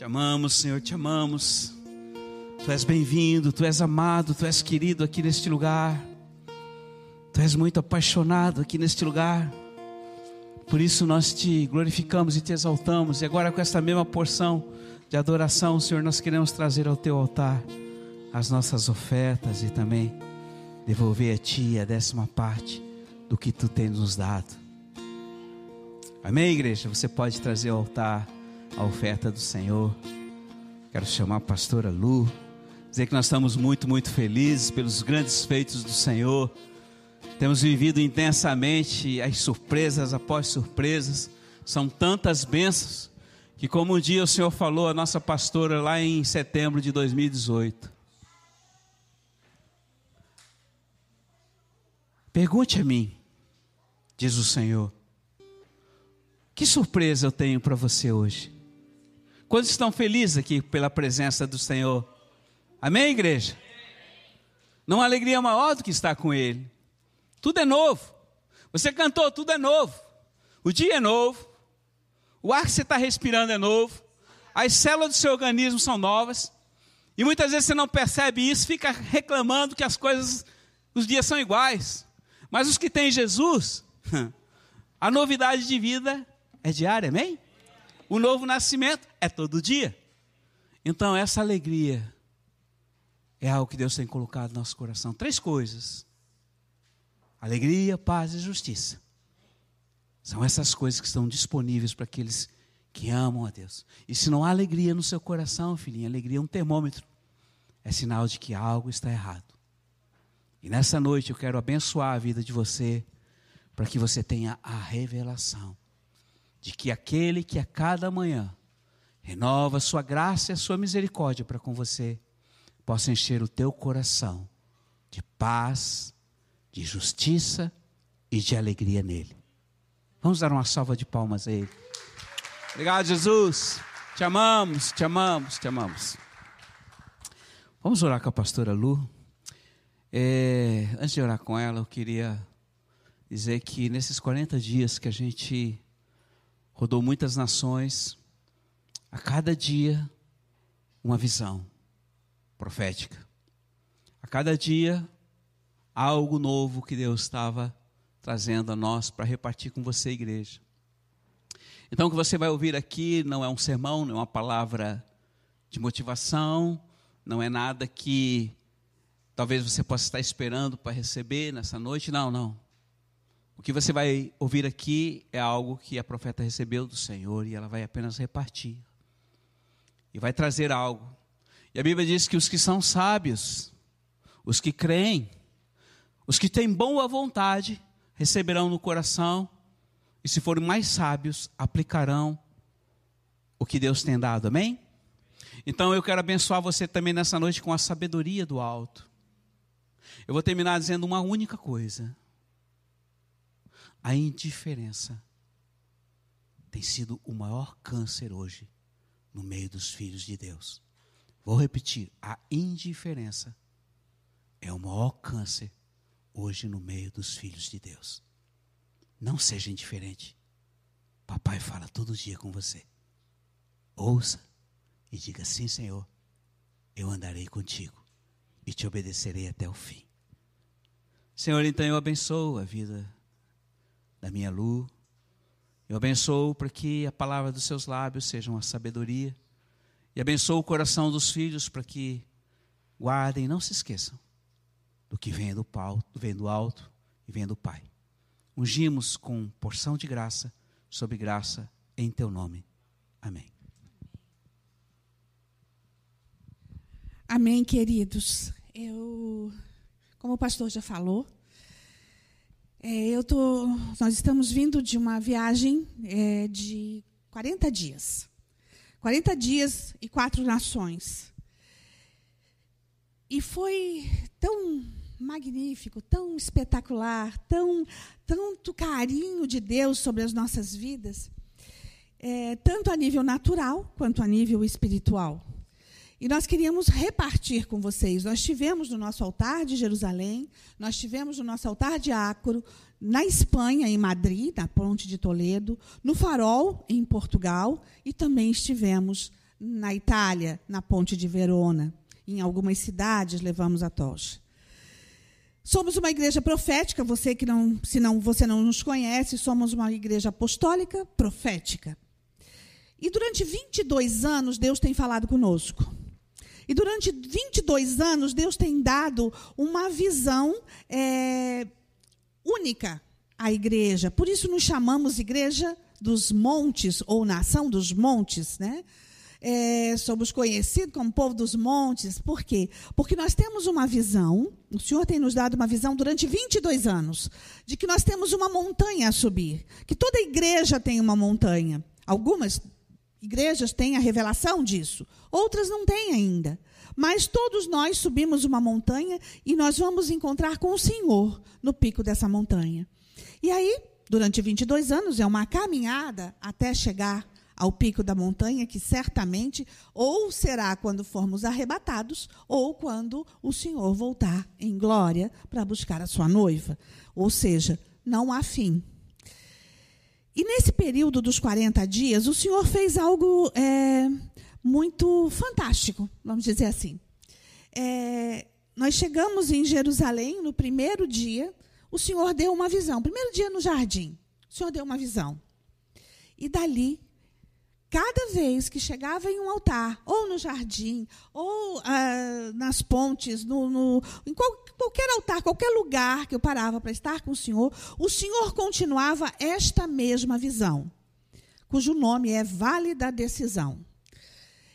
Te amamos, Senhor, te amamos. Tu és bem-vindo, tu és amado, tu és querido aqui neste lugar. Tu és muito apaixonado aqui neste lugar. Por isso nós te glorificamos e te exaltamos. E agora, com esta mesma porção de adoração, Senhor, nós queremos trazer ao teu altar as nossas ofertas e também devolver a ti a décima parte do que tu tens nos dado. Amém, igreja? Você pode trazer ao altar a oferta do Senhor. Quero chamar a pastora Lu, dizer que nós estamos muito, muito felizes pelos grandes feitos do Senhor. Temos vivido intensamente as surpresas após surpresas. São tantas bênçãos que, como um dia o Senhor falou a nossa pastora lá em setembro de 2018. Pergunte a mim, diz o Senhor, que surpresa eu tenho para você hoje? Quantos estão felizes aqui pela presença do Senhor? Amém, igreja? Não há alegria maior do que estar com Ele. Tudo é novo. Você cantou, tudo é novo. O dia é novo. O ar que você está respirando é novo. As células do seu organismo são novas. E muitas vezes você não percebe isso, fica reclamando que as coisas, os dias são iguais. Mas os que têm Jesus, a novidade de vida é diária, amém? O novo nascimento é todo dia. Então, essa alegria é algo que Deus tem colocado no nosso coração. Três coisas: alegria, paz e justiça. São essas coisas que estão disponíveis para aqueles que amam a Deus. E se não há alegria no seu coração, filhinho, alegria é um termômetro. É sinal de que algo está errado. E nessa noite eu quero abençoar a vida de você, para que você tenha a revelação de que aquele que a cada manhã renova a sua graça e a sua misericórdia para com você, possa encher o teu coração de paz, de justiça e de alegria nele. Vamos dar uma salva de palmas a ele. Obrigado, Jesus. Te amamos, te amamos, te amamos. Vamos orar com a pastora Lu. É, antes de orar com ela, eu queria dizer que nesses 40 dias que a gente rodou muitas nações, a cada dia uma visão profética. A cada dia algo novo que Deus estava trazendo a nós para repartir com você, igreja. Então, o que você vai ouvir aqui não é um sermão, não é uma palavra de motivação, não é nada que talvez você possa estar esperando para receber nessa noite. Não, não. O que você vai ouvir aqui é algo que a profeta recebeu do Senhor e ela vai apenas repartir. E vai trazer algo. E a Bíblia diz que os que são sábios, os que creem, os que têm boa vontade, receberão no coração, e se forem mais sábios, aplicarão o que Deus tem dado. Amém? Então eu quero abençoar você também nessa noite com a sabedoria do alto. Eu vou terminar dizendo uma única coisa. A indiferença tem sido o maior câncer hoje no meio dos filhos de Deus. Vou repetir: a indiferença é o maior câncer hoje no meio dos filhos de Deus. Não seja indiferente. Papai fala todo dia com você. Ouça e diga: Sim, Senhor, eu andarei contigo e te obedecerei até o fim. Senhor, então eu abençoo a vida da minha luz. Eu abençoo para que a palavra dos seus lábios seja uma sabedoria. E abençoo o coração dos filhos para que guardem, não se esqueçam do que vem do, pau, vem do alto e vem do Pai. Ungimos com porção de graça sobre graça em teu nome. Amém. Amém, queridos. Eu, como o pastor já falou, é, eu tô, nós estamos vindo de uma viagem é, de 40 dias. 40 dias e quatro nações. E foi tão magnífico, tão espetacular, tão tanto carinho de Deus sobre as nossas vidas, é, tanto a nível natural quanto a nível espiritual. E nós queríamos repartir com vocês. Nós tivemos no nosso altar de Jerusalém, nós tivemos no nosso altar de Ácoro, na Espanha, em Madrid, na Ponte de Toledo, no Farol, em Portugal, e também estivemos na Itália, na Ponte de Verona. Em algumas cidades levamos a tocha. Somos uma igreja profética, você que não, se não você não nos conhece, somos uma igreja apostólica profética. E durante 22 anos Deus tem falado conosco. E durante 22 anos Deus tem dado uma visão é, única à igreja. Por isso nos chamamos igreja dos montes ou nação dos montes, né? é, somos conhecidos como povo dos montes. Por quê? Porque nós temos uma visão, o Senhor tem nos dado uma visão durante 22 anos, de que nós temos uma montanha a subir. Que toda igreja tem uma montanha. Algumas igrejas têm a revelação disso, outras não têm ainda. Mas todos nós subimos uma montanha e nós vamos encontrar com o Senhor no pico dessa montanha. E aí, durante 22 anos, é uma caminhada até chegar ao pico da montanha, que certamente ou será quando formos arrebatados, ou quando o Senhor voltar em glória para buscar a sua noiva. Ou seja, não há fim. E nesse período dos 40 dias, o Senhor fez algo é, muito fantástico, vamos dizer assim. É, nós chegamos em Jerusalém no primeiro dia, o Senhor deu uma visão. Primeiro dia no jardim, o Senhor deu uma visão. E dali Cada vez que chegava em um altar, ou no jardim, ou ah, nas pontes, no, no, em qual, qualquer altar, qualquer lugar que eu parava para estar com o Senhor, o Senhor continuava esta mesma visão, cujo nome é Vale da Decisão.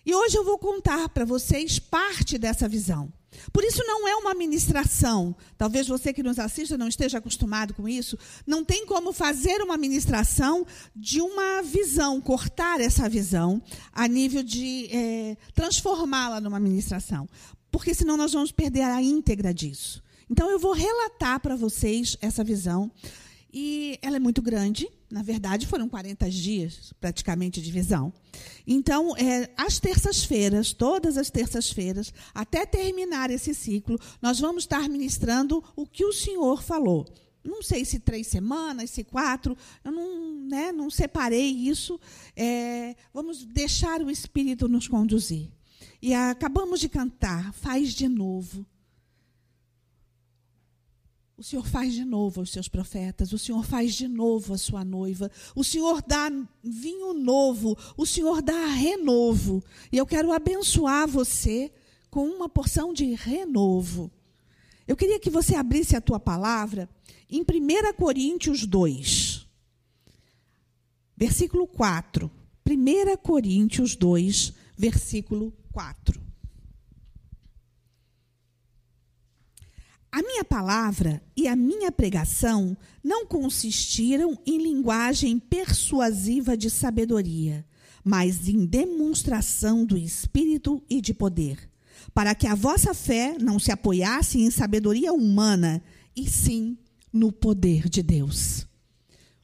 E hoje eu vou contar para vocês parte dessa visão. Por isso não é uma ministração. Talvez você que nos assista não esteja acostumado com isso. Não tem como fazer uma ministração de uma visão, cortar essa visão a nível de é, transformá-la numa ministração. Porque senão nós vamos perder a íntegra disso. Então eu vou relatar para vocês essa visão. E ela é muito grande, na verdade, foram 40 dias praticamente de visão. Então, é, às terças-feiras, todas as terças-feiras, até terminar esse ciclo, nós vamos estar ministrando o que o Senhor falou. Não sei se três semanas, se quatro, eu não, né, não separei isso. É, vamos deixar o Espírito nos conduzir. E acabamos de cantar, faz de novo. O Senhor faz de novo os seus profetas, o Senhor faz de novo a sua noiva, o Senhor dá vinho novo, o Senhor dá renovo. E eu quero abençoar você com uma porção de renovo. Eu queria que você abrisse a tua palavra em 1 Coríntios 2, versículo 4. 1 Coríntios 2, versículo 4. Minha palavra e a minha pregação não consistiram em linguagem persuasiva de sabedoria, mas em demonstração do Espírito e de poder, para que a vossa fé não se apoiasse em sabedoria humana, e sim no poder de Deus.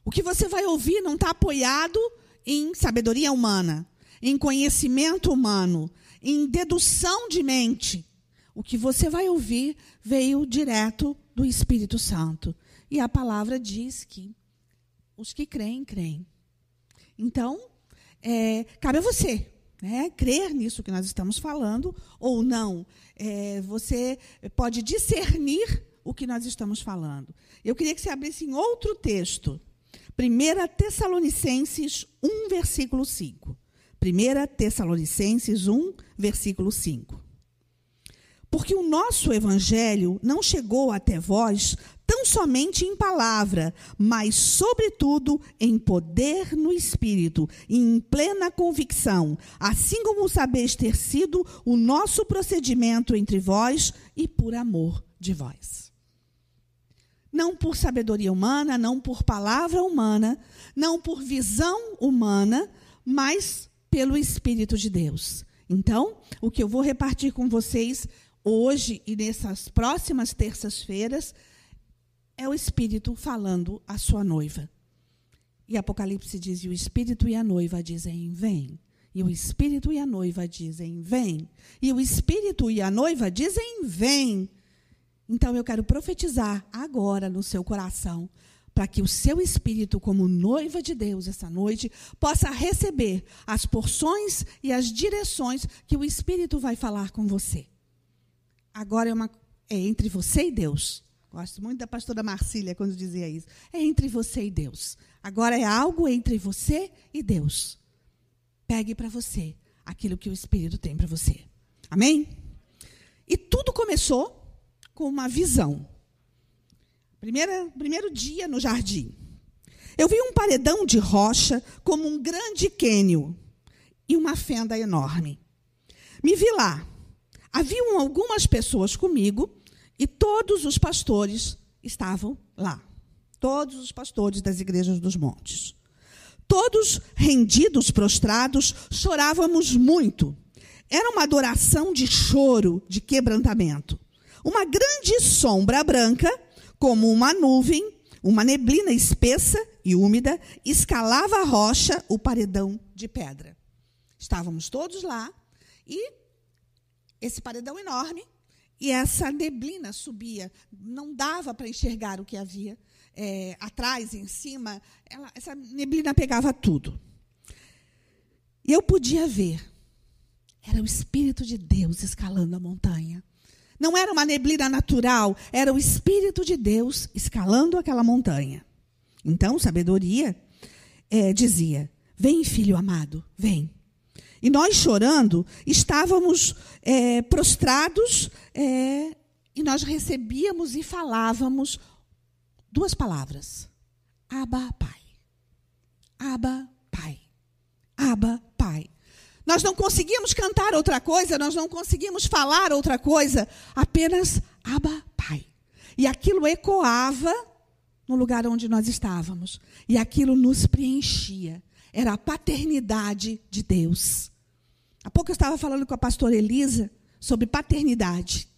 O que você vai ouvir não está apoiado em sabedoria humana, em conhecimento humano, em dedução de mente o que você vai ouvir veio direto do Espírito Santo. E a palavra diz que os que creem, creem. Então, é, cabe a você né, crer nisso que nós estamos falando ou não. É, você pode discernir o que nós estamos falando. Eu queria que você abrisse em outro texto. 1 Tessalonicenses 1, versículo 5. 1 Tessalonicenses 1, versículo 5. Porque o nosso evangelho não chegou até vós tão somente em palavra, mas, sobretudo, em poder no espírito e em plena convicção, assim como sabeis ter sido o nosso procedimento entre vós e por amor de vós. Não por sabedoria humana, não por palavra humana, não por visão humana, mas pelo Espírito de Deus. Então, o que eu vou repartir com vocês hoje e nessas próximas terças-feiras, é o Espírito falando à sua noiva. E Apocalipse diz: e o Espírito e a noiva dizem: vem. E o Espírito e a noiva dizem: vem. E o Espírito e a noiva dizem: vem. Então eu quero profetizar agora no seu coração para que o seu espírito, como noiva de Deus essa noite, possa receber as porções e as direções que o Espírito vai falar com você. Agora é, uma, é entre você e Deus. Gosto muito da pastora Marcília quando dizia isso. É entre você e Deus. Agora é algo entre você e Deus. Pegue para você aquilo que o Espírito tem para você. Amém? E tudo começou com uma visão. Primeira, primeiro dia no jardim. Eu vi um paredão de rocha como um grande quênio e uma fenda enorme. Me vi lá. Haviam algumas pessoas comigo e todos os pastores estavam lá. Todos os pastores das igrejas dos montes. Todos rendidos, prostrados, chorávamos muito. Era uma adoração de choro, de quebrantamento. Uma grande sombra branca como uma nuvem, uma neblina espessa e úmida, escalava a rocha, o paredão de pedra. Estávamos todos lá e esse paredão enorme e essa neblina subia, não dava para enxergar o que havia é, atrás, em cima. Ela, essa neblina pegava tudo. E eu podia ver. Era o Espírito de Deus escalando a montanha. Não era uma neblina natural, era o Espírito de Deus escalando aquela montanha. Então, sabedoria é, dizia: Vem, filho amado, vem. E nós, chorando, estávamos é, prostrados é, e nós recebíamos e falávamos duas palavras: Aba, Pai. Aba, Pai. Aba, Pai. Nós não conseguimos cantar outra coisa, nós não conseguimos falar outra coisa, apenas Abba, Pai. E aquilo ecoava no lugar onde nós estávamos. E aquilo nos preenchia. Era a paternidade de Deus. Há pouco eu estava falando com a pastora Elisa sobre paternidade.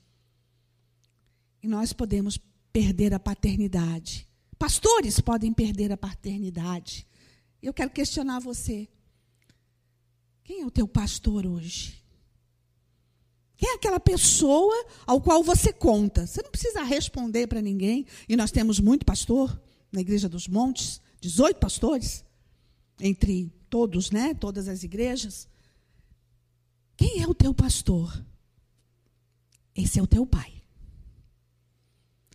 E nós podemos perder a paternidade. Pastores podem perder a paternidade. Eu quero questionar você. Quem é o teu pastor hoje? Quem é aquela pessoa ao qual você conta? Você não precisa responder para ninguém. E nós temos muito pastor na Igreja dos Montes, 18 pastores, entre todos, né? Todas as igrejas. Quem é o teu pastor? Esse é o teu pai.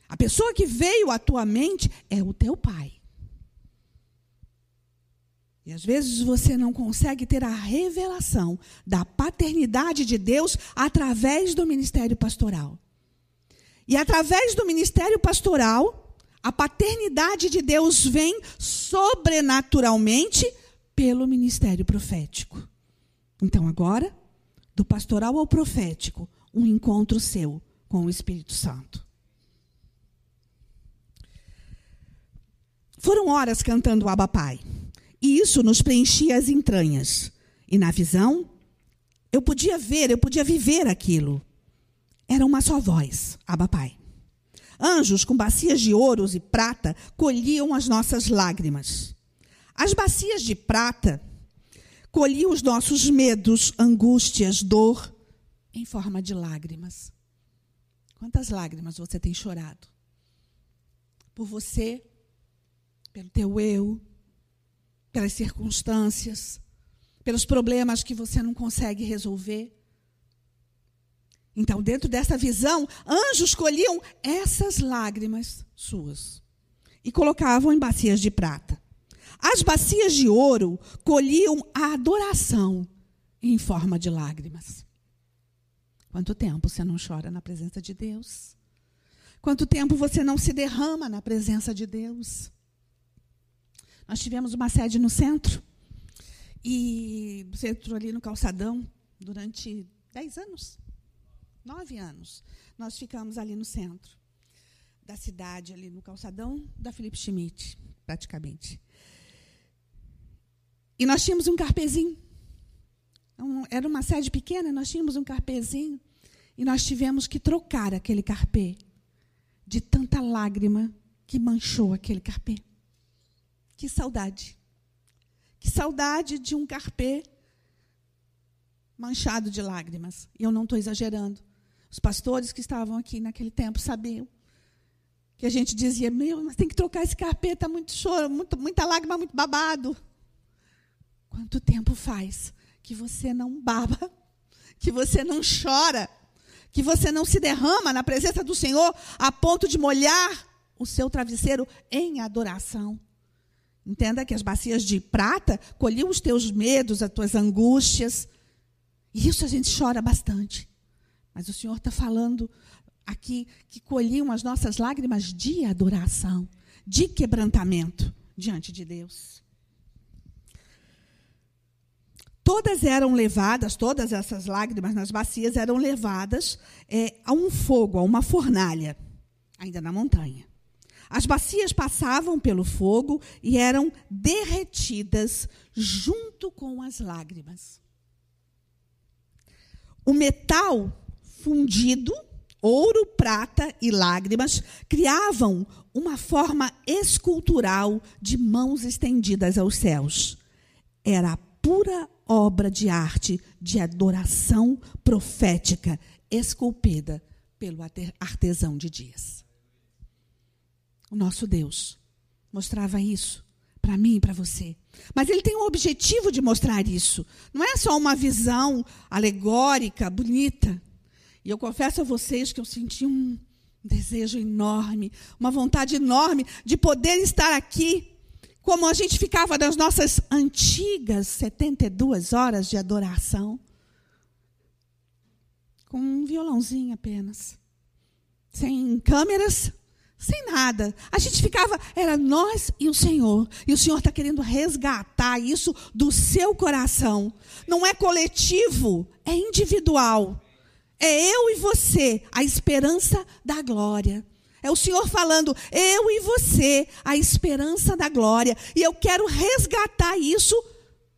A pessoa que veio à tua mente é o teu pai. E às vezes você não consegue ter a revelação da paternidade de Deus através do ministério pastoral. E através do ministério pastoral, a paternidade de Deus vem sobrenaturalmente pelo ministério profético. Então agora, do pastoral ao profético, um encontro seu com o Espírito Santo. Foram horas cantando Abba Pai. E isso nos preenchia as entranhas. E na visão, eu podia ver, eu podia viver aquilo. Era uma só voz, Abba Pai. Anjos com bacias de ouros e prata colhiam as nossas lágrimas. As bacias de prata colhiam os nossos medos, angústias, dor, em forma de lágrimas. Quantas lágrimas você tem chorado? Por você, pelo teu eu, pelas circunstâncias, pelos problemas que você não consegue resolver. Então, dentro dessa visão, anjos colhiam essas lágrimas suas e colocavam em bacias de prata. As bacias de ouro colhiam a adoração em forma de lágrimas. Quanto tempo você não chora na presença de Deus? Quanto tempo você não se derrama na presença de Deus? Nós tivemos uma sede no centro, e centro ali no calçadão, durante dez anos, nove anos. Nós ficamos ali no centro da cidade, ali no calçadão da Felipe Schmidt, praticamente. E nós tínhamos um carpezinho. Era uma sede pequena, nós tínhamos um carpezinho. E nós tivemos que trocar aquele carpê de tanta lágrima que manchou aquele carpê. Que saudade. Que saudade de um carpê manchado de lágrimas. E eu não estou exagerando. Os pastores que estavam aqui naquele tempo sabiam que a gente dizia, meu, mas tem que trocar esse carpete, tá muito choro, muito, muita lágrima, muito babado. Quanto tempo faz que você não baba, que você não chora, que você não se derrama na presença do Senhor a ponto de molhar o seu travesseiro em adoração? Entenda que as bacias de prata colhiam os teus medos, as tuas angústias. E isso a gente chora bastante. Mas o Senhor está falando aqui que colhiam as nossas lágrimas de adoração, de quebrantamento diante de Deus. Todas eram levadas, todas essas lágrimas nas bacias eram levadas é, a um fogo, a uma fornalha, ainda na montanha. As bacias passavam pelo fogo e eram derretidas junto com as lágrimas. O metal fundido Ouro, prata e lágrimas criavam uma forma escultural de mãos estendidas aos céus. Era a pura obra de arte de adoração profética esculpida pelo artesão de dias. O nosso Deus mostrava isso para mim e para você. Mas ele tem o objetivo de mostrar isso. Não é só uma visão alegórica, bonita. E eu confesso a vocês que eu senti um desejo enorme, uma vontade enorme de poder estar aqui, como a gente ficava nas nossas antigas 72 horas de adoração, com um violãozinho apenas, sem câmeras, sem nada. A gente ficava, era nós e o Senhor. E o Senhor está querendo resgatar isso do seu coração. Não é coletivo, é individual. É eu e você, a esperança da glória. É o Senhor falando, eu e você, a esperança da glória. E eu quero resgatar isso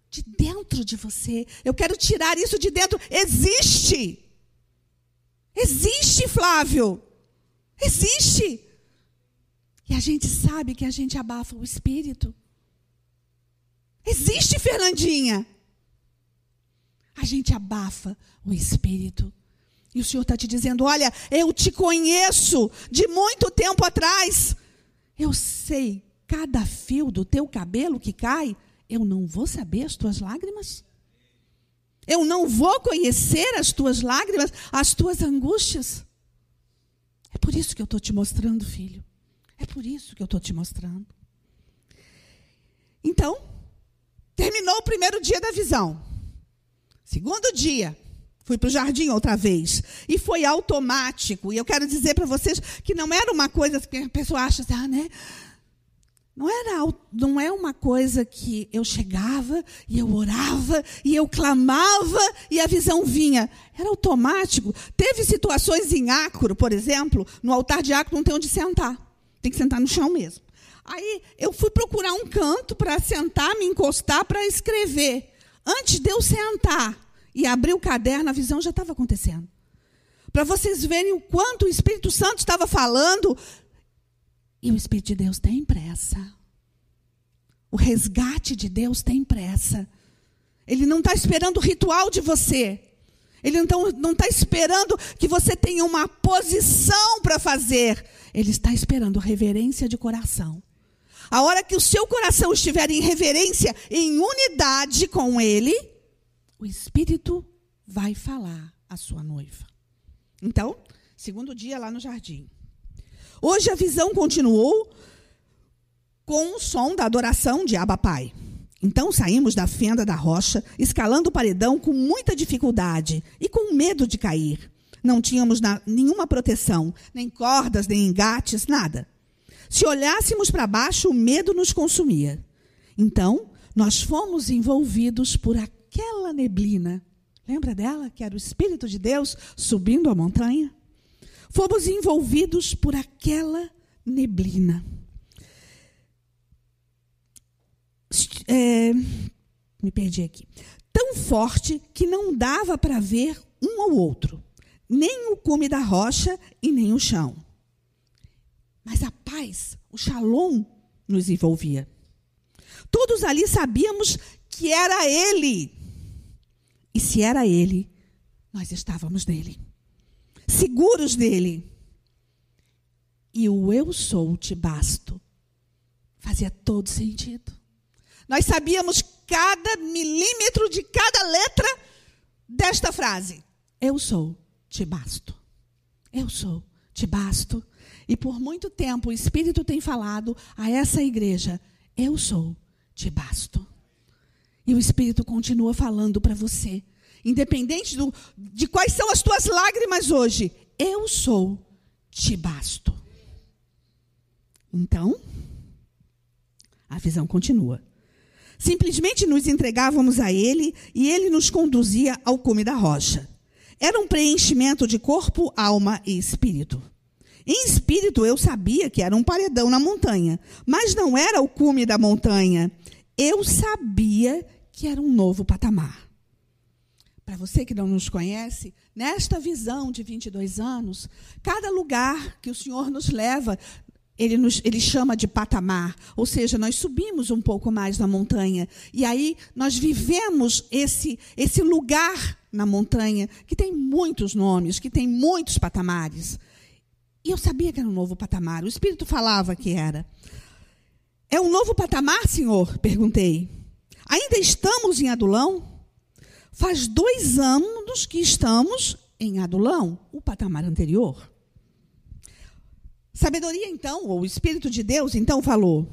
de dentro de você. Eu quero tirar isso de dentro. Existe. Existe, Flávio. Existe. E a gente sabe que a gente abafa o espírito. Existe, Fernandinha. A gente abafa o espírito. E o Senhor está te dizendo: olha, eu te conheço de muito tempo atrás. Eu sei cada fio do teu cabelo que cai. Eu não vou saber as tuas lágrimas? Eu não vou conhecer as tuas lágrimas, as tuas angústias? É por isso que eu estou te mostrando, filho. É por isso que eu estou te mostrando. Então, terminou o primeiro dia da visão. Segundo dia, Fui para o jardim outra vez. E foi automático. E eu quero dizer para vocês que não era uma coisa que a pessoa acha assim, ah, né? Não, era, não é uma coisa que eu chegava e eu orava e eu clamava e a visão vinha. Era automático. Teve situações em Acro, por exemplo, no altar de Acro não tem onde sentar. Tem que sentar no chão mesmo. Aí eu fui procurar um canto para sentar, me encostar para escrever. Antes de eu sentar, e abri o caderno, a visão já estava acontecendo. Para vocês verem o quanto o Espírito Santo estava falando. E o Espírito de Deus tem pressa. O resgate de Deus tem pressa. Ele não está esperando o ritual de você. Ele não está esperando que você tenha uma posição para fazer. Ele está esperando reverência de coração. A hora que o seu coração estiver em reverência, em unidade com Ele, o Espírito vai falar à sua noiva. Então, segundo dia lá no jardim. Hoje a visão continuou com o som da adoração de Abba Pai. Então saímos da fenda da rocha, escalando o paredão com muita dificuldade e com medo de cair. Não tínhamos nenhuma proteção, nem cordas, nem engates, nada. Se olhássemos para baixo, o medo nos consumia. Então, nós fomos envolvidos por aquela neblina. Lembra dela? Que era o Espírito de Deus subindo a montanha? Fomos envolvidos por aquela neblina. É, me perdi aqui. Tão forte que não dava para ver um ao outro, nem o cume da rocha e nem o chão. Mas a paz, o shalom, nos envolvia. Todos ali sabíamos que era Ele. Se era Ele, nós estávamos nele, seguros dele. e o eu sou te basto. Fazia todo sentido. Nós sabíamos cada milímetro de cada letra desta frase. Eu sou, te basto. Eu sou, te basto. E por muito tempo o Espírito tem falado a essa igreja: Eu sou, te basto. E o Espírito continua falando para você, independente do, de quais são as tuas lágrimas hoje, eu sou, te basto. Então, a visão continua. Simplesmente nos entregávamos a Ele e Ele nos conduzia ao cume da rocha. Era um preenchimento de corpo, alma e espírito. Em espírito, eu sabia que era um paredão na montanha, mas não era o cume da montanha. Eu sabia que era um novo patamar. Para você que não nos conhece, nesta visão de 22 anos, cada lugar que o Senhor nos leva, ele, nos, ele chama de patamar, ou seja, nós subimos um pouco mais na montanha. E aí nós vivemos esse, esse lugar na montanha, que tem muitos nomes, que tem muitos patamares. E eu sabia que era um novo patamar. O Espírito falava que era. É um novo patamar, Senhor? Perguntei. Ainda estamos em Adulão? Faz dois anos que estamos em Adulão, o patamar anterior. Sabedoria, então, ou o Espírito de Deus, então, falou: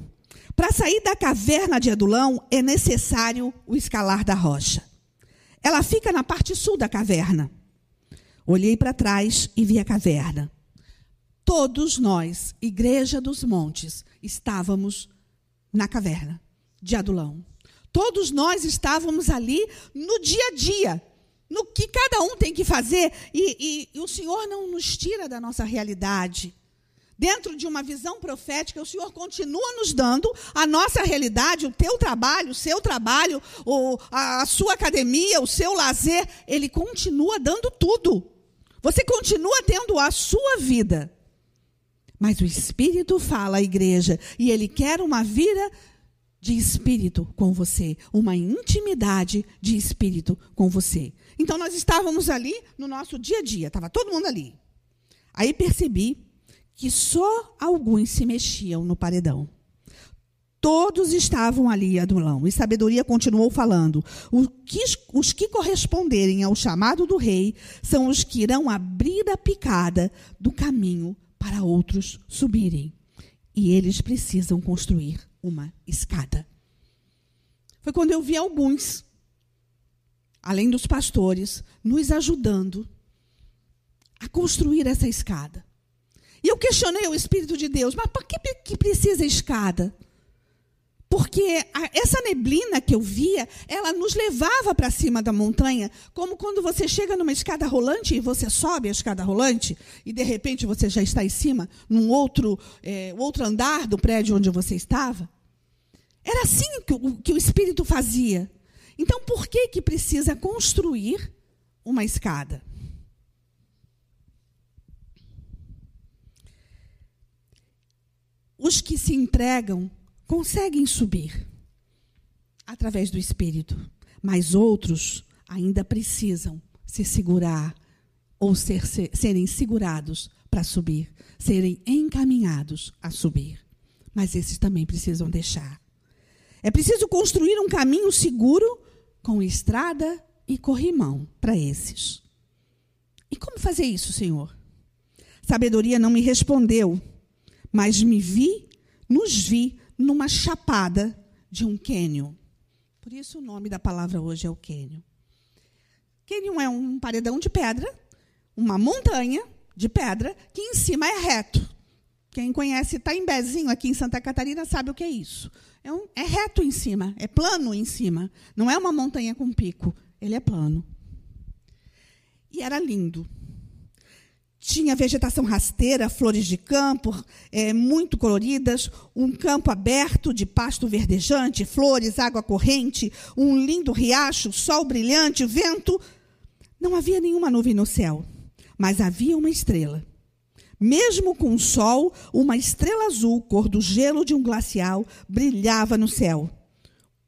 para sair da caverna de Adulão é necessário o escalar da rocha. Ela fica na parte sul da caverna. Olhei para trás e vi a caverna. Todos nós, Igreja dos Montes, estávamos na caverna de Adulão. Todos nós estávamos ali no dia a dia, no que cada um tem que fazer, e, e, e o Senhor não nos tira da nossa realidade dentro de uma visão profética, o Senhor continua nos dando a nossa realidade, o teu trabalho, o seu trabalho, o, a, a sua academia, o seu lazer, ele continua dando tudo. Você continua tendo a sua vida. Mas o Espírito fala à igreja e ele quer uma vida de espírito com você, uma intimidade de espírito com você. Então nós estávamos ali no nosso dia a dia, estava todo mundo ali. Aí percebi que só alguns se mexiam no paredão. Todos estavam ali, Adulão. E sabedoria continuou falando: que, os que corresponderem ao chamado do rei são os que irão abrir a picada do caminho para outros subirem. E eles precisam construir uma escada. Foi quando eu vi alguns, além dos pastores, nos ajudando a construir essa escada. E eu questionei o Espírito de Deus, mas por que, que precisa escada? Porque essa neblina que eu via, ela nos levava para cima da montanha, como quando você chega numa escada rolante e você sobe a escada rolante, e de repente você já está em cima, num outro, é, outro andar do prédio onde você estava. Era assim que o, que o Espírito fazia. Então, por que, que precisa construir uma escada? os que se entregam conseguem subir através do Espírito, mas outros ainda precisam se segurar ou ser, ser, serem segurados para subir, serem encaminhados a subir. Mas esses também precisam deixar. É preciso construir um caminho seguro com estrada e corrimão para esses. E como fazer isso, Senhor? Sabedoria não me respondeu mas me vi, nos vi numa chapada de um cânion. Por isso o nome da palavra hoje é o cânion. Cânion é um paredão de pedra, uma montanha de pedra que em cima é reto. Quem conhece Itaimbezinho aqui em Santa Catarina sabe o que é isso. É, um, é reto em cima, é plano em cima. Não é uma montanha com pico, ele é plano. E era lindo tinha vegetação rasteira, flores de campo, é, muito coloridas, um campo aberto de pasto verdejante, flores, água corrente, um lindo riacho, sol brilhante, vento. Não havia nenhuma nuvem no céu, mas havia uma estrela. Mesmo com o sol, uma estrela azul, cor do gelo de um glacial, brilhava no céu.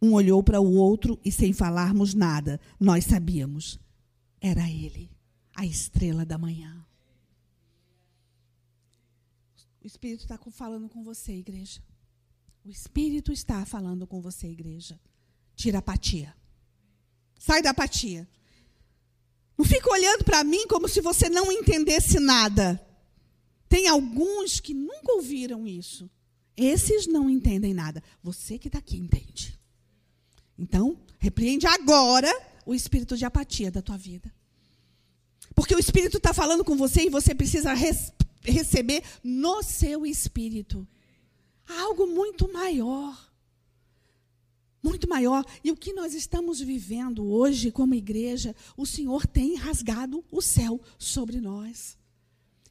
Um olhou para o outro e, sem falarmos nada, nós sabíamos. Era ele, a estrela da manhã. O Espírito está falando com você, igreja. O Espírito está falando com você, igreja. Tira a apatia. Sai da apatia. Não fica olhando para mim como se você não entendesse nada. Tem alguns que nunca ouviram isso. Esses não entendem nada. Você que está aqui entende. Então, repreende agora o espírito de apatia da tua vida. Porque o Espírito está falando com você e você precisa res receber no seu espírito algo muito maior muito maior. E o que nós estamos vivendo hoje como igreja, o Senhor tem rasgado o céu sobre nós.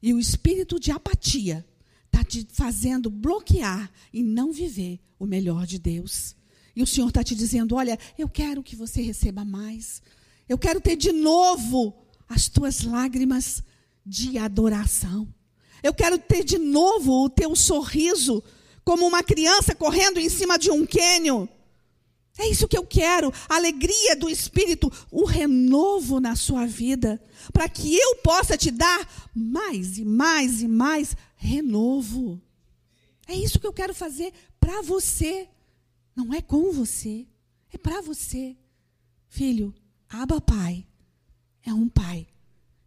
E o espírito de apatia está te fazendo bloquear e não viver o melhor de Deus. E o Senhor está te dizendo: olha, eu quero que você receba mais. Eu quero ter de novo as tuas lágrimas de adoração. Eu quero ter de novo o teu sorriso, como uma criança correndo em cima de um quênio é isso que eu quero, a alegria do Espírito, o renovo na sua vida, para que eu possa te dar mais e mais e mais renovo. É isso que eu quero fazer para você, não é com você, é para você. Filho, Aba Pai é um pai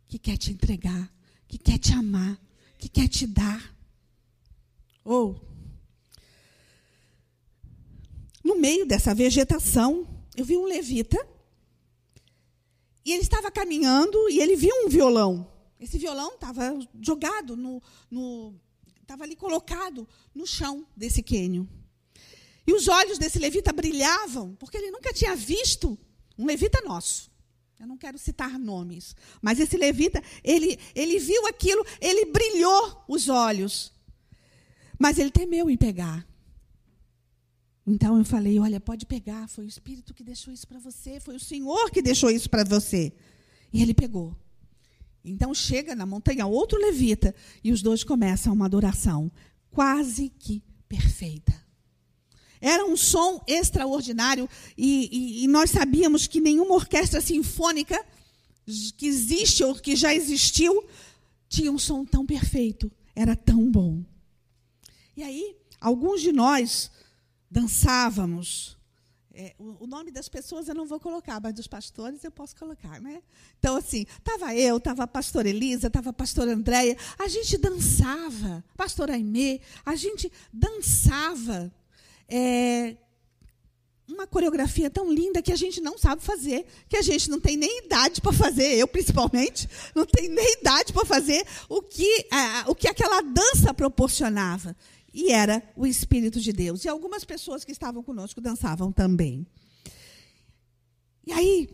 que quer te entregar, que quer te amar, que quer te dar. Ou no meio dessa vegetação, eu vi um levita. E ele estava caminhando e ele viu um violão. Esse violão estava jogado no, no estava ali colocado no chão desse quênio. E os olhos desse levita brilhavam, porque ele nunca tinha visto um levita nosso. Eu não quero citar nomes, mas esse levita, ele, ele viu aquilo, ele brilhou os olhos. Mas ele temeu em pegar. Então eu falei: olha, pode pegar, foi o Espírito que deixou isso para você, foi o Senhor que deixou isso para você. E ele pegou. Então chega na montanha outro levita e os dois começam uma adoração quase que perfeita. Era um som extraordinário e, e, e nós sabíamos que nenhuma orquestra sinfônica que existe ou que já existiu tinha um som tão perfeito, era tão bom. E aí, alguns de nós dançávamos. É, o, nome das pessoas eu não vou colocar, mas dos pastores eu posso colocar, né? Então, assim, estava eu, estava a pastora Elisa, estava a pastora Andréia, a gente dançava, pastora Aimee, a gente dançava. É, uma coreografia tão linda que a gente não sabe fazer, que a gente não tem nem idade para fazer, eu principalmente, não tenho nem idade para fazer o que, o que aquela dança proporcionava. E era o Espírito de Deus. E algumas pessoas que estavam conosco dançavam também. E aí,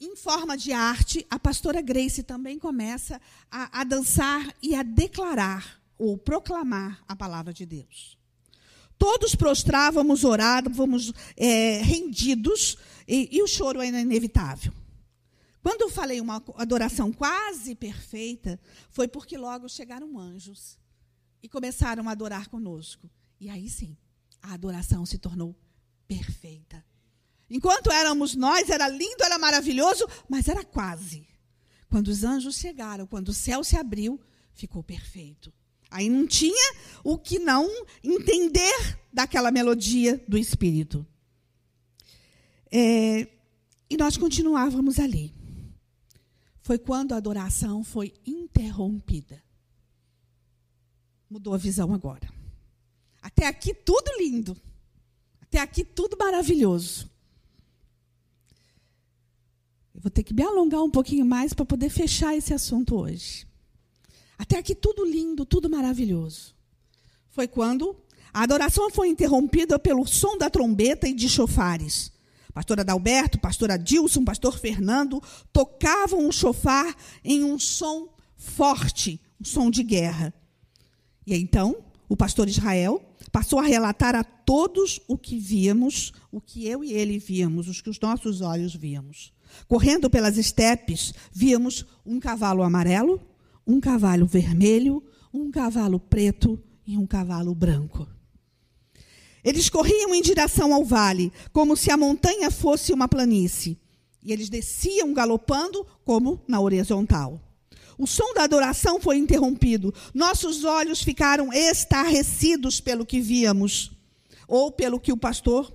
em forma de arte, a pastora Grace também começa a, a dançar e a declarar ou proclamar a palavra de Deus. Todos prostrávamos, orávamos, é, rendidos, e, e o choro era inevitável. Quando eu falei uma adoração quase perfeita, foi porque logo chegaram anjos e começaram a adorar conosco. E aí sim, a adoração se tornou perfeita. Enquanto éramos nós, era lindo, era maravilhoso, mas era quase. Quando os anjos chegaram, quando o céu se abriu, ficou perfeito. Aí não tinha o que não entender daquela melodia do Espírito. É, e nós continuávamos ali. Foi quando a adoração foi interrompida mudou a visão agora. Até aqui tudo lindo. Até aqui tudo maravilhoso. Eu vou ter que me alongar um pouquinho mais para poder fechar esse assunto hoje. Até aqui tudo lindo, tudo maravilhoso. Foi quando a adoração foi interrompida pelo som da trombeta e de chofares. Pastor Adalberto, pastor Adilson, pastor Fernando tocavam o chofar em um som forte, um som de guerra. E então, o pastor Israel passou a relatar a todos o que víamos, o que eu e ele víamos, os que os nossos olhos víamos. Correndo pelas estepes, víamos um cavalo amarelo, um cavalo vermelho, um cavalo preto e um cavalo branco. Eles corriam em direção ao vale, como se a montanha fosse uma planície. E eles desciam galopando, como na horizontal. O som da adoração foi interrompido. Nossos olhos ficaram estarrecidos pelo que víamos, ou pelo que o pastor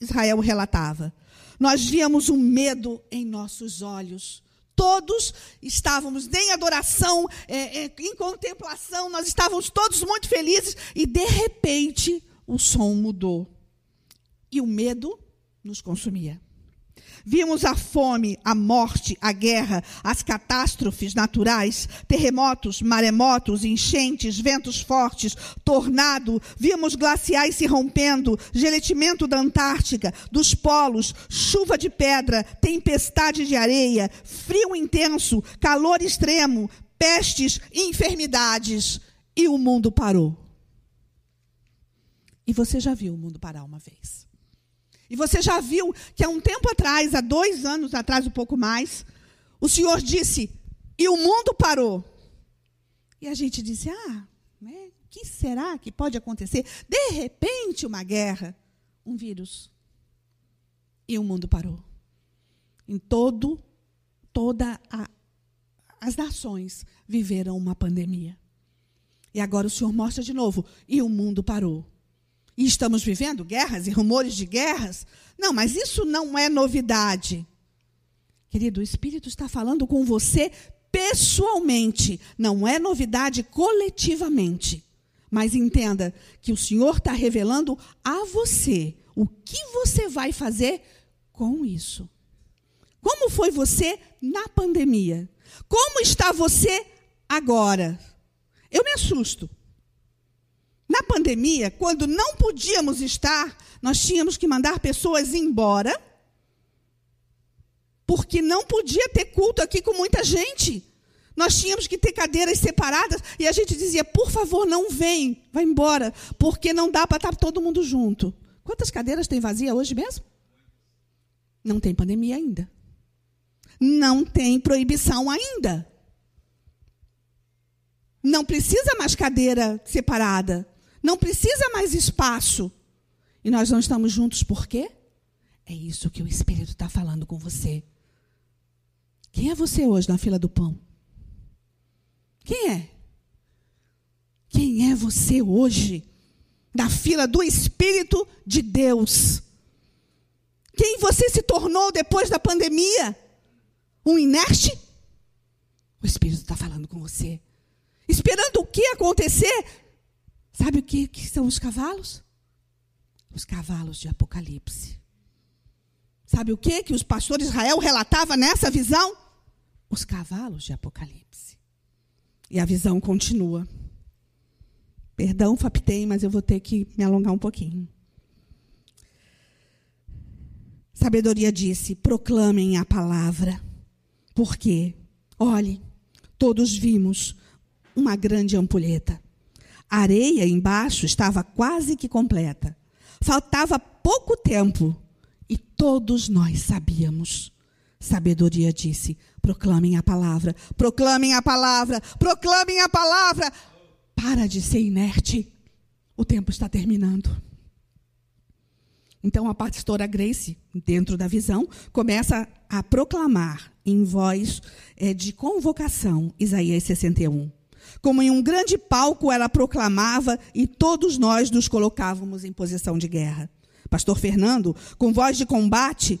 Israel relatava. Nós víamos um medo em nossos olhos. Todos estávamos em adoração, é, é, em contemplação, nós estávamos todos muito felizes, e de repente o som mudou. E o medo nos consumia. Vimos a fome, a morte, a guerra, as catástrofes naturais, terremotos, maremotos, enchentes, ventos fortes, tornado. Vimos glaciais se rompendo, geletimento da Antártica, dos polos, chuva de pedra, tempestade de areia, frio intenso, calor extremo, pestes, enfermidades. E o mundo parou. E você já viu o mundo parar uma vez. E você já viu que há um tempo atrás, há dois anos atrás, um pouco mais, o Senhor disse, e o mundo parou. E a gente disse, ah, né, que será que pode acontecer? De repente, uma guerra, um vírus. E o mundo parou. Em todo, toda a, as nações viveram uma pandemia. E agora o Senhor mostra de novo, e o mundo parou. E estamos vivendo guerras e rumores de guerras? Não, mas isso não é novidade. Querido, o Espírito está falando com você pessoalmente, não é novidade coletivamente. Mas entenda que o Senhor está revelando a você o que você vai fazer com isso. Como foi você na pandemia? Como está você agora? Eu me assusto. Pandemia, quando não podíamos estar, nós tínhamos que mandar pessoas embora, porque não podia ter culto aqui com muita gente. Nós tínhamos que ter cadeiras separadas e a gente dizia: por favor, não vem, vai embora, porque não dá para estar todo mundo junto. Quantas cadeiras tem vazia hoje mesmo? Não tem pandemia ainda. Não tem proibição ainda. Não precisa mais cadeira separada. Não precisa mais espaço. E nós não estamos juntos por quê? É isso que o Espírito está falando com você. Quem é você hoje na fila do pão? Quem é? Quem é você hoje na fila do Espírito de Deus? Quem você se tornou depois da pandemia? Um inerte? O Espírito está falando com você. Esperando o que acontecer Sabe o que, que são os cavalos? Os cavalos de Apocalipse. Sabe o que que os pastores Israel relatava nessa visão? Os cavalos de Apocalipse. E a visão continua. Perdão, Faptei, mas eu vou ter que me alongar um pouquinho. Sabedoria disse: proclamem a palavra. Por quê? Olhe, todos vimos uma grande ampulheta a areia embaixo estava quase que completa. Faltava pouco tempo e todos nós sabíamos. Sabedoria disse: proclamem a palavra, proclamem a palavra, proclamem a palavra. Para de ser inerte. O tempo está terminando. Então a pastora Grace, dentro da visão, começa a proclamar em voz é, de convocação Isaías 61. Como em um grande palco ela proclamava e todos nós nos colocávamos em posição de guerra. Pastor Fernando, com voz de combate,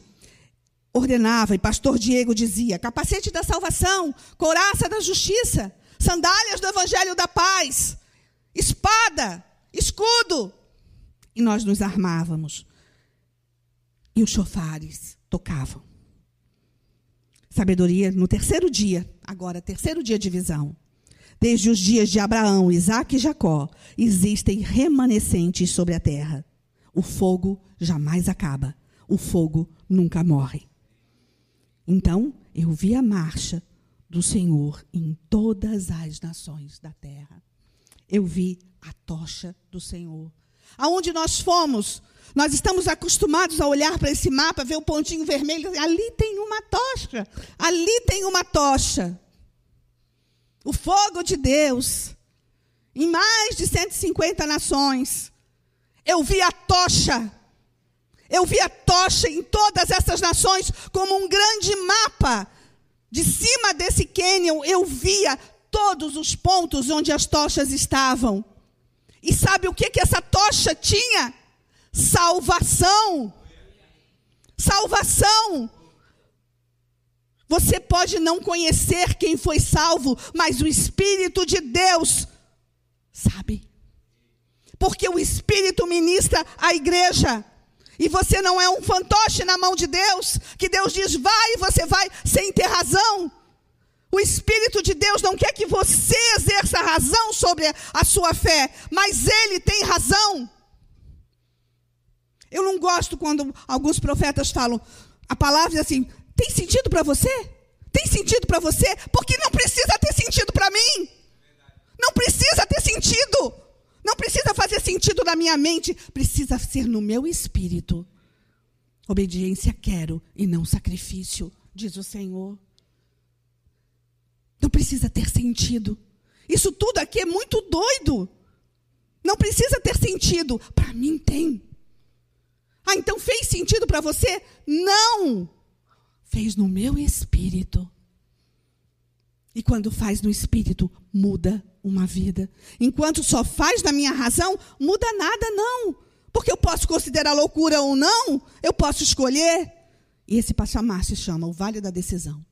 ordenava e pastor Diego dizia: capacete da salvação, couraça da justiça, sandálias do evangelho da paz, espada, escudo. E nós nos armávamos. E os chofares tocavam. Sabedoria no terceiro dia, agora terceiro dia de visão. Desde os dias de Abraão, Isaac e Jacó, existem remanescentes sobre a terra. O fogo jamais acaba. O fogo nunca morre. Então, eu vi a marcha do Senhor em todas as nações da terra. Eu vi a tocha do Senhor. Aonde nós fomos, nós estamos acostumados a olhar para esse mapa, ver o pontinho vermelho, ali tem uma tocha, ali tem uma tocha o fogo de Deus em mais de 150 nações. Eu vi a tocha. Eu vi a tocha em todas essas nações como um grande mapa De cima desse cânion eu via todos os pontos onde as tochas estavam. E sabe o que que essa tocha tinha? Salvação. Salvação. Você pode não conhecer quem foi salvo, mas o Espírito de Deus sabe. Porque o Espírito ministra a igreja. E você não é um fantoche na mão de Deus, que Deus diz vai e você vai sem ter razão. O Espírito de Deus não quer que você exerça razão sobre a sua fé, mas ele tem razão. Eu não gosto quando alguns profetas falam a palavra assim: tem sentido para você? Tem sentido para você? Porque não precisa ter sentido para mim. Não precisa ter sentido. Não precisa fazer sentido na minha mente. Precisa ser no meu espírito. Obediência quero e não sacrifício, diz o Senhor. Não precisa ter sentido. Isso tudo aqui é muito doido. Não precisa ter sentido. Para mim tem. Ah, então fez sentido para você? Não fez no meu espírito. E quando faz no espírito, muda uma vida. Enquanto só faz na minha razão, muda nada, não. Porque eu posso considerar loucura ou não, eu posso escolher. E esse patamar se chama o vale da decisão.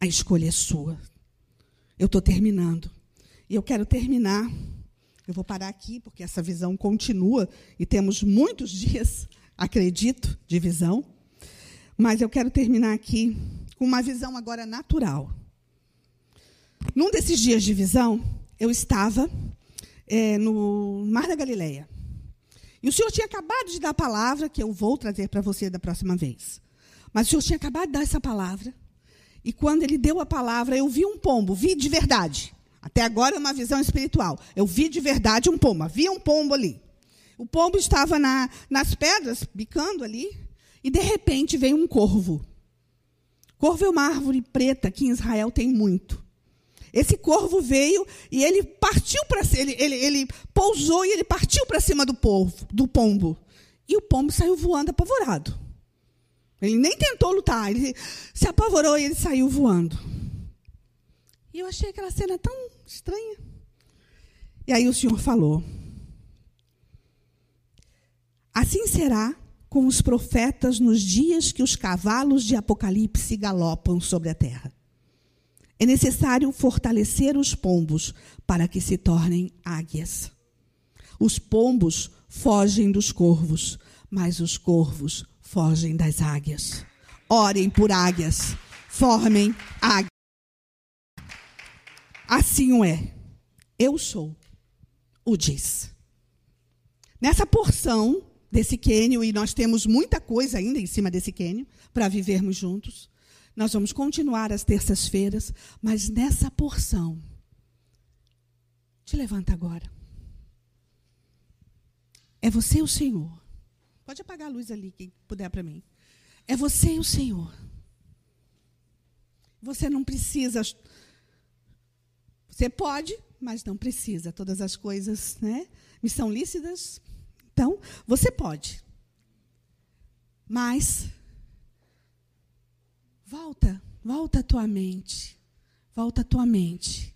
A escolha é sua. Eu estou terminando. E eu quero terminar. Eu vou parar aqui, porque essa visão continua. E temos muitos dias, acredito, de visão. Mas eu quero terminar aqui com uma visão agora natural. Num desses dias de visão, eu estava é, no Mar da Galileia. E o senhor tinha acabado de dar a palavra, que eu vou trazer para você da próxima vez. Mas o senhor tinha acabado de dar essa palavra. E quando ele deu a palavra, eu vi um pombo, vi de verdade. Até agora é uma visão espiritual. Eu vi de verdade um pombo, havia um pombo ali. O pombo estava na, nas pedras, bicando ali. E de repente veio um corvo. Corvo é uma árvore preta que em Israel tem muito. Esse corvo veio e ele partiu para ele, ele, ele pousou e ele partiu para cima do, povo, do pombo. E o pombo saiu voando apavorado. Ele nem tentou lutar, ele se apavorou e ele saiu voando. E eu achei aquela cena tão estranha. E aí o Senhor falou: Assim será com os profetas nos dias que os cavalos de Apocalipse galopam sobre a terra. É necessário fortalecer os pombos para que se tornem águias. Os pombos fogem dos corvos, mas os corvos fogem das águias. Orem por águias, formem águias. Assim o é. Eu sou o diz. Nessa porção desse quênio, e nós temos muita coisa ainda em cima desse quênio para vivermos juntos. Nós vamos continuar às terças-feiras, mas nessa porção. Te levanta agora. É você e o Senhor. Pode apagar a luz ali, quem puder para mim. É você e o Senhor. Você não precisa. Você pode, mas não precisa. Todas as coisas né, me são lícitas, então, você pode. Mas volta, volta a tua mente. Volta a tua mente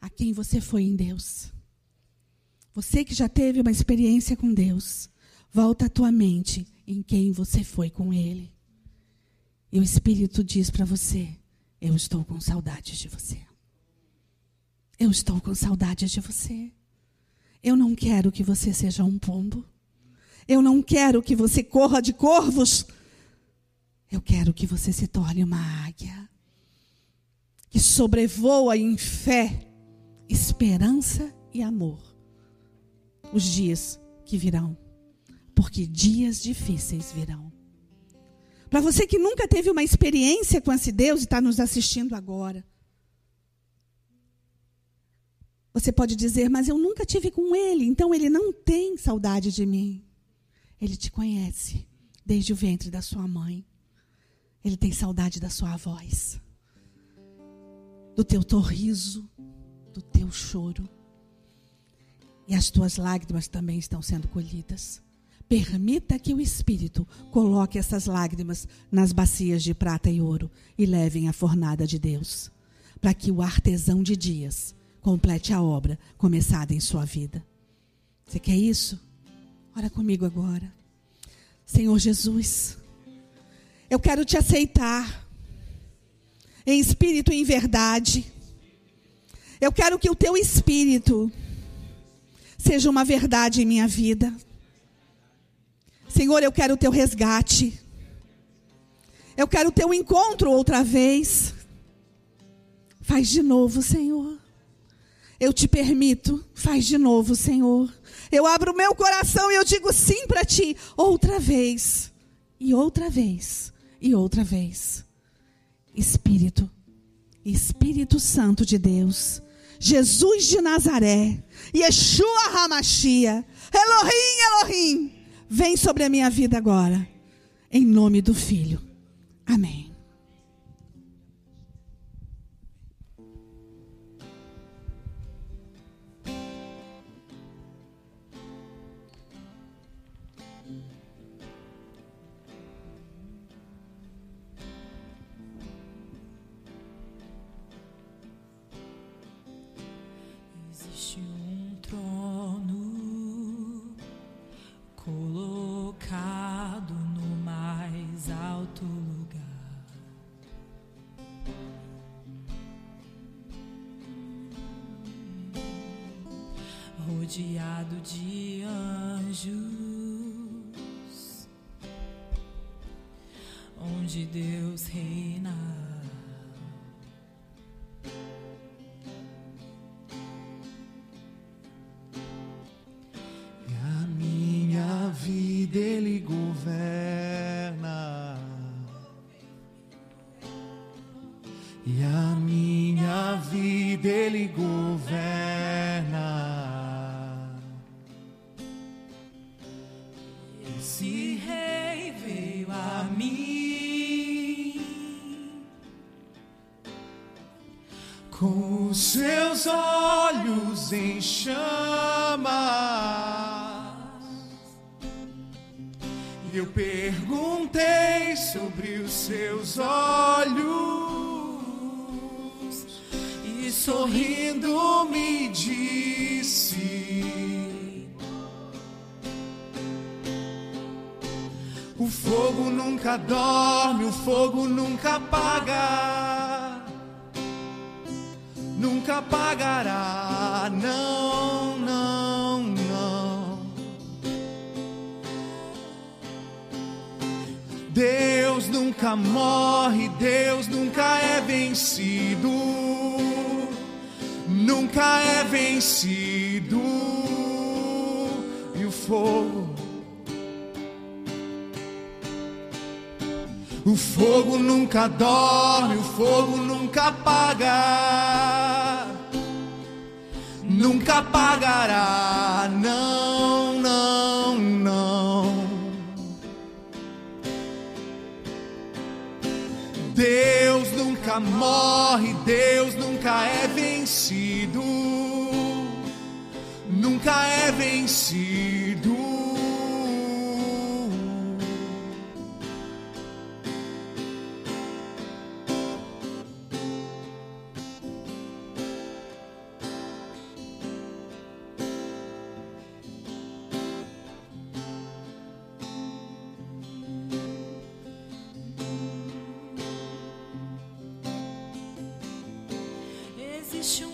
a quem você foi em Deus. Você que já teve uma experiência com Deus, volta a tua mente em quem você foi com ele. E o Espírito diz para você: Eu estou com saudades de você. Eu estou com saudades de você. Eu não quero que você seja um pombo. Eu não quero que você corra de corvos. Eu quero que você se torne uma águia que sobrevoa em fé, esperança e amor os dias que virão, porque dias difíceis virão. Para você que nunca teve uma experiência com esse Deus e está nos assistindo agora, você pode dizer, mas eu nunca tive com ele, então ele não tem saudade de mim. Ele te conhece desde o ventre da sua mãe. Ele tem saudade da sua voz, do teu sorriso, do teu choro. E as tuas lágrimas também estão sendo colhidas. Permita que o Espírito coloque essas lágrimas nas bacias de prata e ouro e levem à fornada de Deus, para que o artesão de dias complete a obra começada em sua vida. Você quer isso? Ora comigo agora. Senhor Jesus, eu quero te aceitar em espírito e em verdade. Eu quero que o teu espírito seja uma verdade em minha vida. Senhor, eu quero o teu resgate. Eu quero o teu encontro outra vez. Faz de novo, Senhor. Eu te permito, faz de novo, Senhor. Eu abro o meu coração e eu digo sim para ti, outra vez, e outra vez, e outra vez. Espírito, Espírito Santo de Deus, Jesus de Nazaré, Yeshua Hamashia, Elohim, Elohim, Vem sobre a minha vida agora, em nome do Filho. Amém. Eu perguntei sobre os seus olhos. E sorrindo me disse: O fogo nunca dorme, o fogo nunca apaga. Nunca apagará, não, Deus nunca morre, Deus nunca é vencido. Nunca é vencido. E o fogo O fogo nunca dorme, o fogo nunca apaga. Nunca apagará, não, Deus nunca morre, Deus nunca é vencido. Nunca é vencido. Existe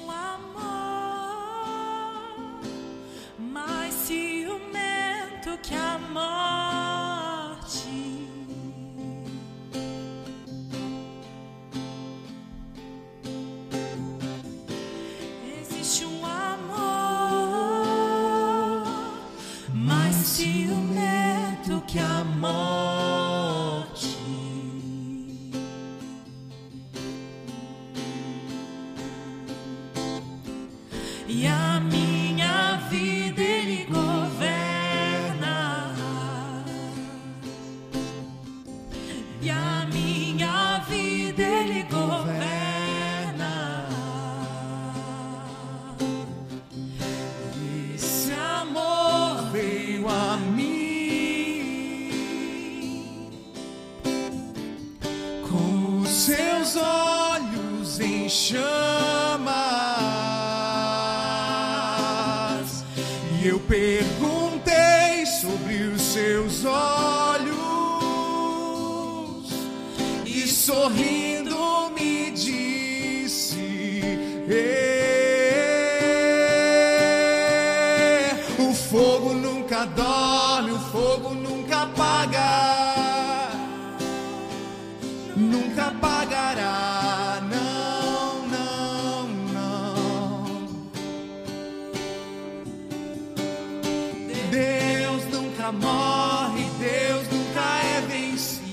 morre, Deus nunca é vencido.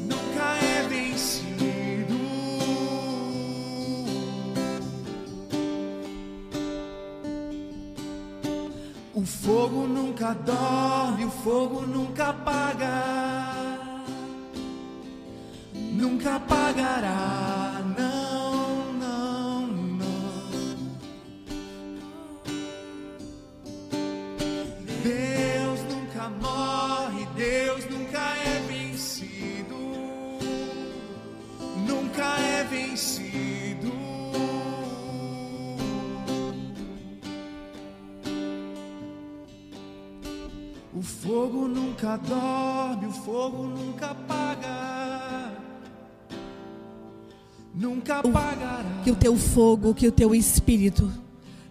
Nunca é vencido. O fogo nunca dorme, o fogo nunca apaga. Nunca apagará, dorme, o fogo nunca apaga. Nunca apagará. Que o teu fogo, que o teu espírito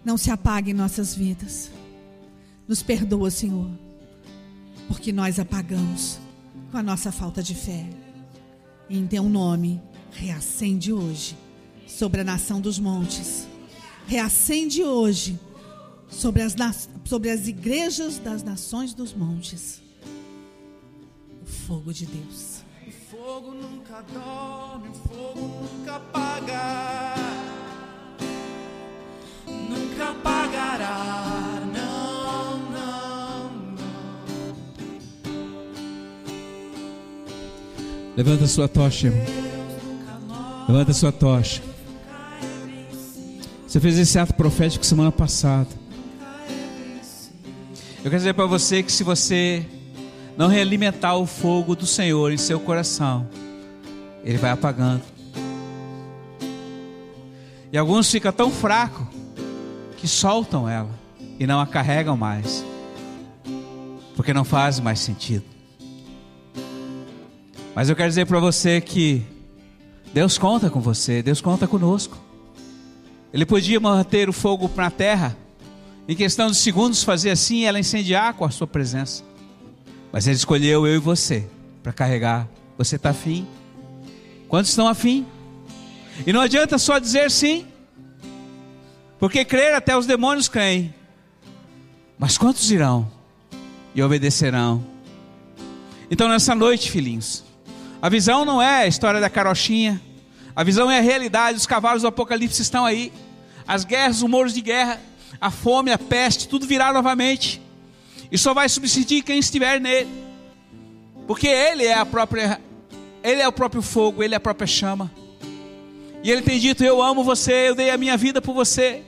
não se apague em nossas vidas. Nos perdoa, Senhor, porque nós apagamos com a nossa falta de fé. Em teu nome, reacende hoje sobre a nação dos montes. Reacende hoje sobre as, sobre as igrejas das nações dos montes. O fogo de Deus. O fogo nunca dorme, o fogo nunca apaga. Nunca apagará, não, não, não. Levanta sua tocha, irmão. Levanta sua tocha. Você fez esse ato profético semana passada. Eu quero dizer para você que se você não realimentar o fogo do Senhor em seu coração, ele vai apagando. E alguns ficam tão fracos que soltam ela e não a carregam mais, porque não faz mais sentido. Mas eu quero dizer para você que Deus conta com você, Deus conta conosco. Ele podia manter o fogo na terra, em questão de segundos fazer assim e ela incendiar com a sua presença. Mas Ele escolheu eu e você para carregar. Você está afim? Quantos estão afim? E não adianta só dizer sim, porque crer até os demônios creem. Mas quantos irão e obedecerão? Então nessa noite, filhinhos, a visão não é a história da carochinha, a visão é a realidade, os cavalos do Apocalipse estão aí, as guerras, os rumores de guerra, a fome, a peste, tudo virá novamente, e só vai subsistir quem estiver nele, porque ele é a própria, ele é o próprio fogo, ele é a própria chama, e ele tem dito: Eu amo você, eu dei a minha vida por você,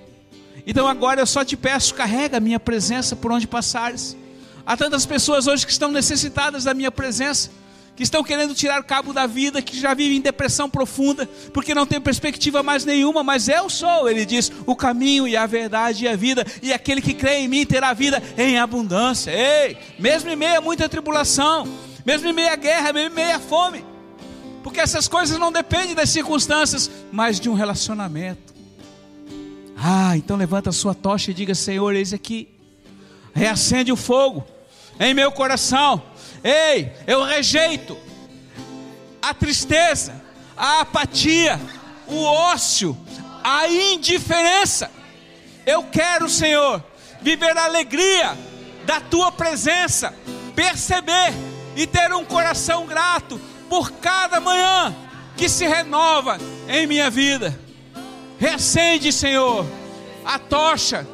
então agora eu só te peço, carrega a minha presença por onde passares. Há tantas pessoas hoje que estão necessitadas da minha presença, que estão querendo tirar cabo da vida, que já vivem em depressão profunda, porque não tem perspectiva mais nenhuma, mas eu sou, ele diz, o caminho e a verdade e a vida, e aquele que crê em mim terá vida em abundância. Ei, mesmo em meio a muita tribulação, mesmo em meio guerra, mesmo em meio fome, porque essas coisas não dependem das circunstâncias, mas de um relacionamento. Ah, então levanta a sua tocha e diga: Senhor, eis aqui, reacende o fogo em meu coração. Ei, eu rejeito a tristeza, a apatia, o ócio, a indiferença. Eu quero, Senhor, viver a alegria da tua presença, perceber e ter um coração grato por cada manhã que se renova em minha vida. Reacende, Senhor, a tocha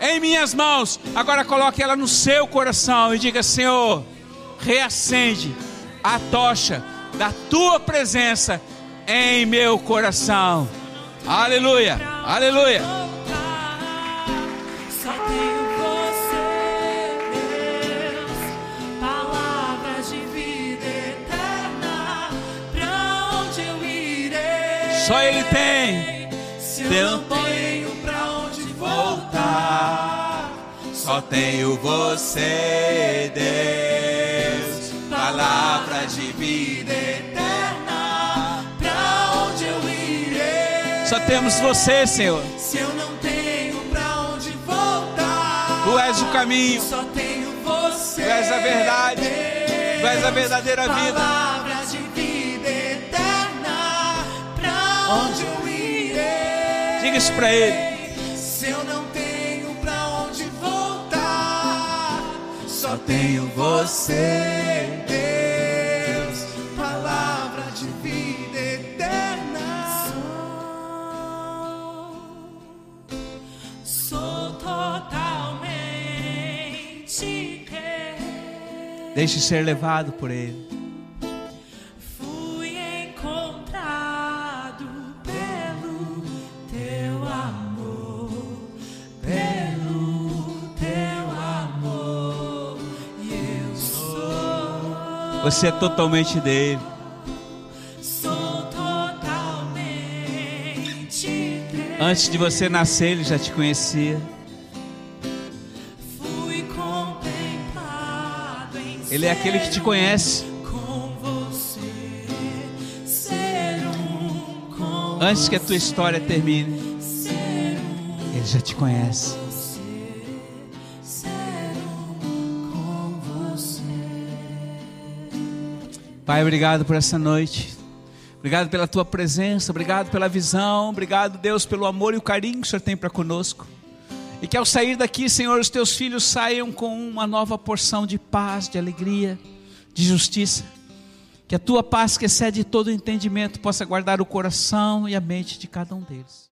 em minhas mãos. Agora coloque ela no seu coração e diga: Senhor, reacende a tocha da tua presença em meu coração. Aleluia, aleluia. Só tenho você, Deus, palavras de vida eterna. Pra onde eu irei? Só Ele tem. Se eu não tenho pra onde voltar, só tenho você, Deus. Palavra de vida eterna, pra onde eu irei? Só temos você, Senhor. Se eu não tenho pra onde voltar, Tu és o caminho, só tenho você. Tu és a verdade, Deus. Tu és a verdadeira vida. Palavra de vida eterna, pra onde eu irei? Diga isso para Ele. Se eu não tenho pra onde voltar, só tenho você, Deixe ser levado por Ele. Fui encontrado pelo teu amor, pelo teu amor, e eu sou, Você é totalmente dele. sou totalmente teu. Antes de você nascer, Ele já te conhecia. Ele é aquele que te conhece. Antes que a tua história termine, Ele já te conhece. Pai, obrigado por essa noite. Obrigado pela tua presença, obrigado pela visão, obrigado, Deus, pelo amor e o carinho que o Senhor tem para conosco. E que ao sair daqui, Senhor, os teus filhos saiam com uma nova porção de paz, de alegria, de justiça. Que a tua paz, que excede todo entendimento, possa guardar o coração e a mente de cada um deles.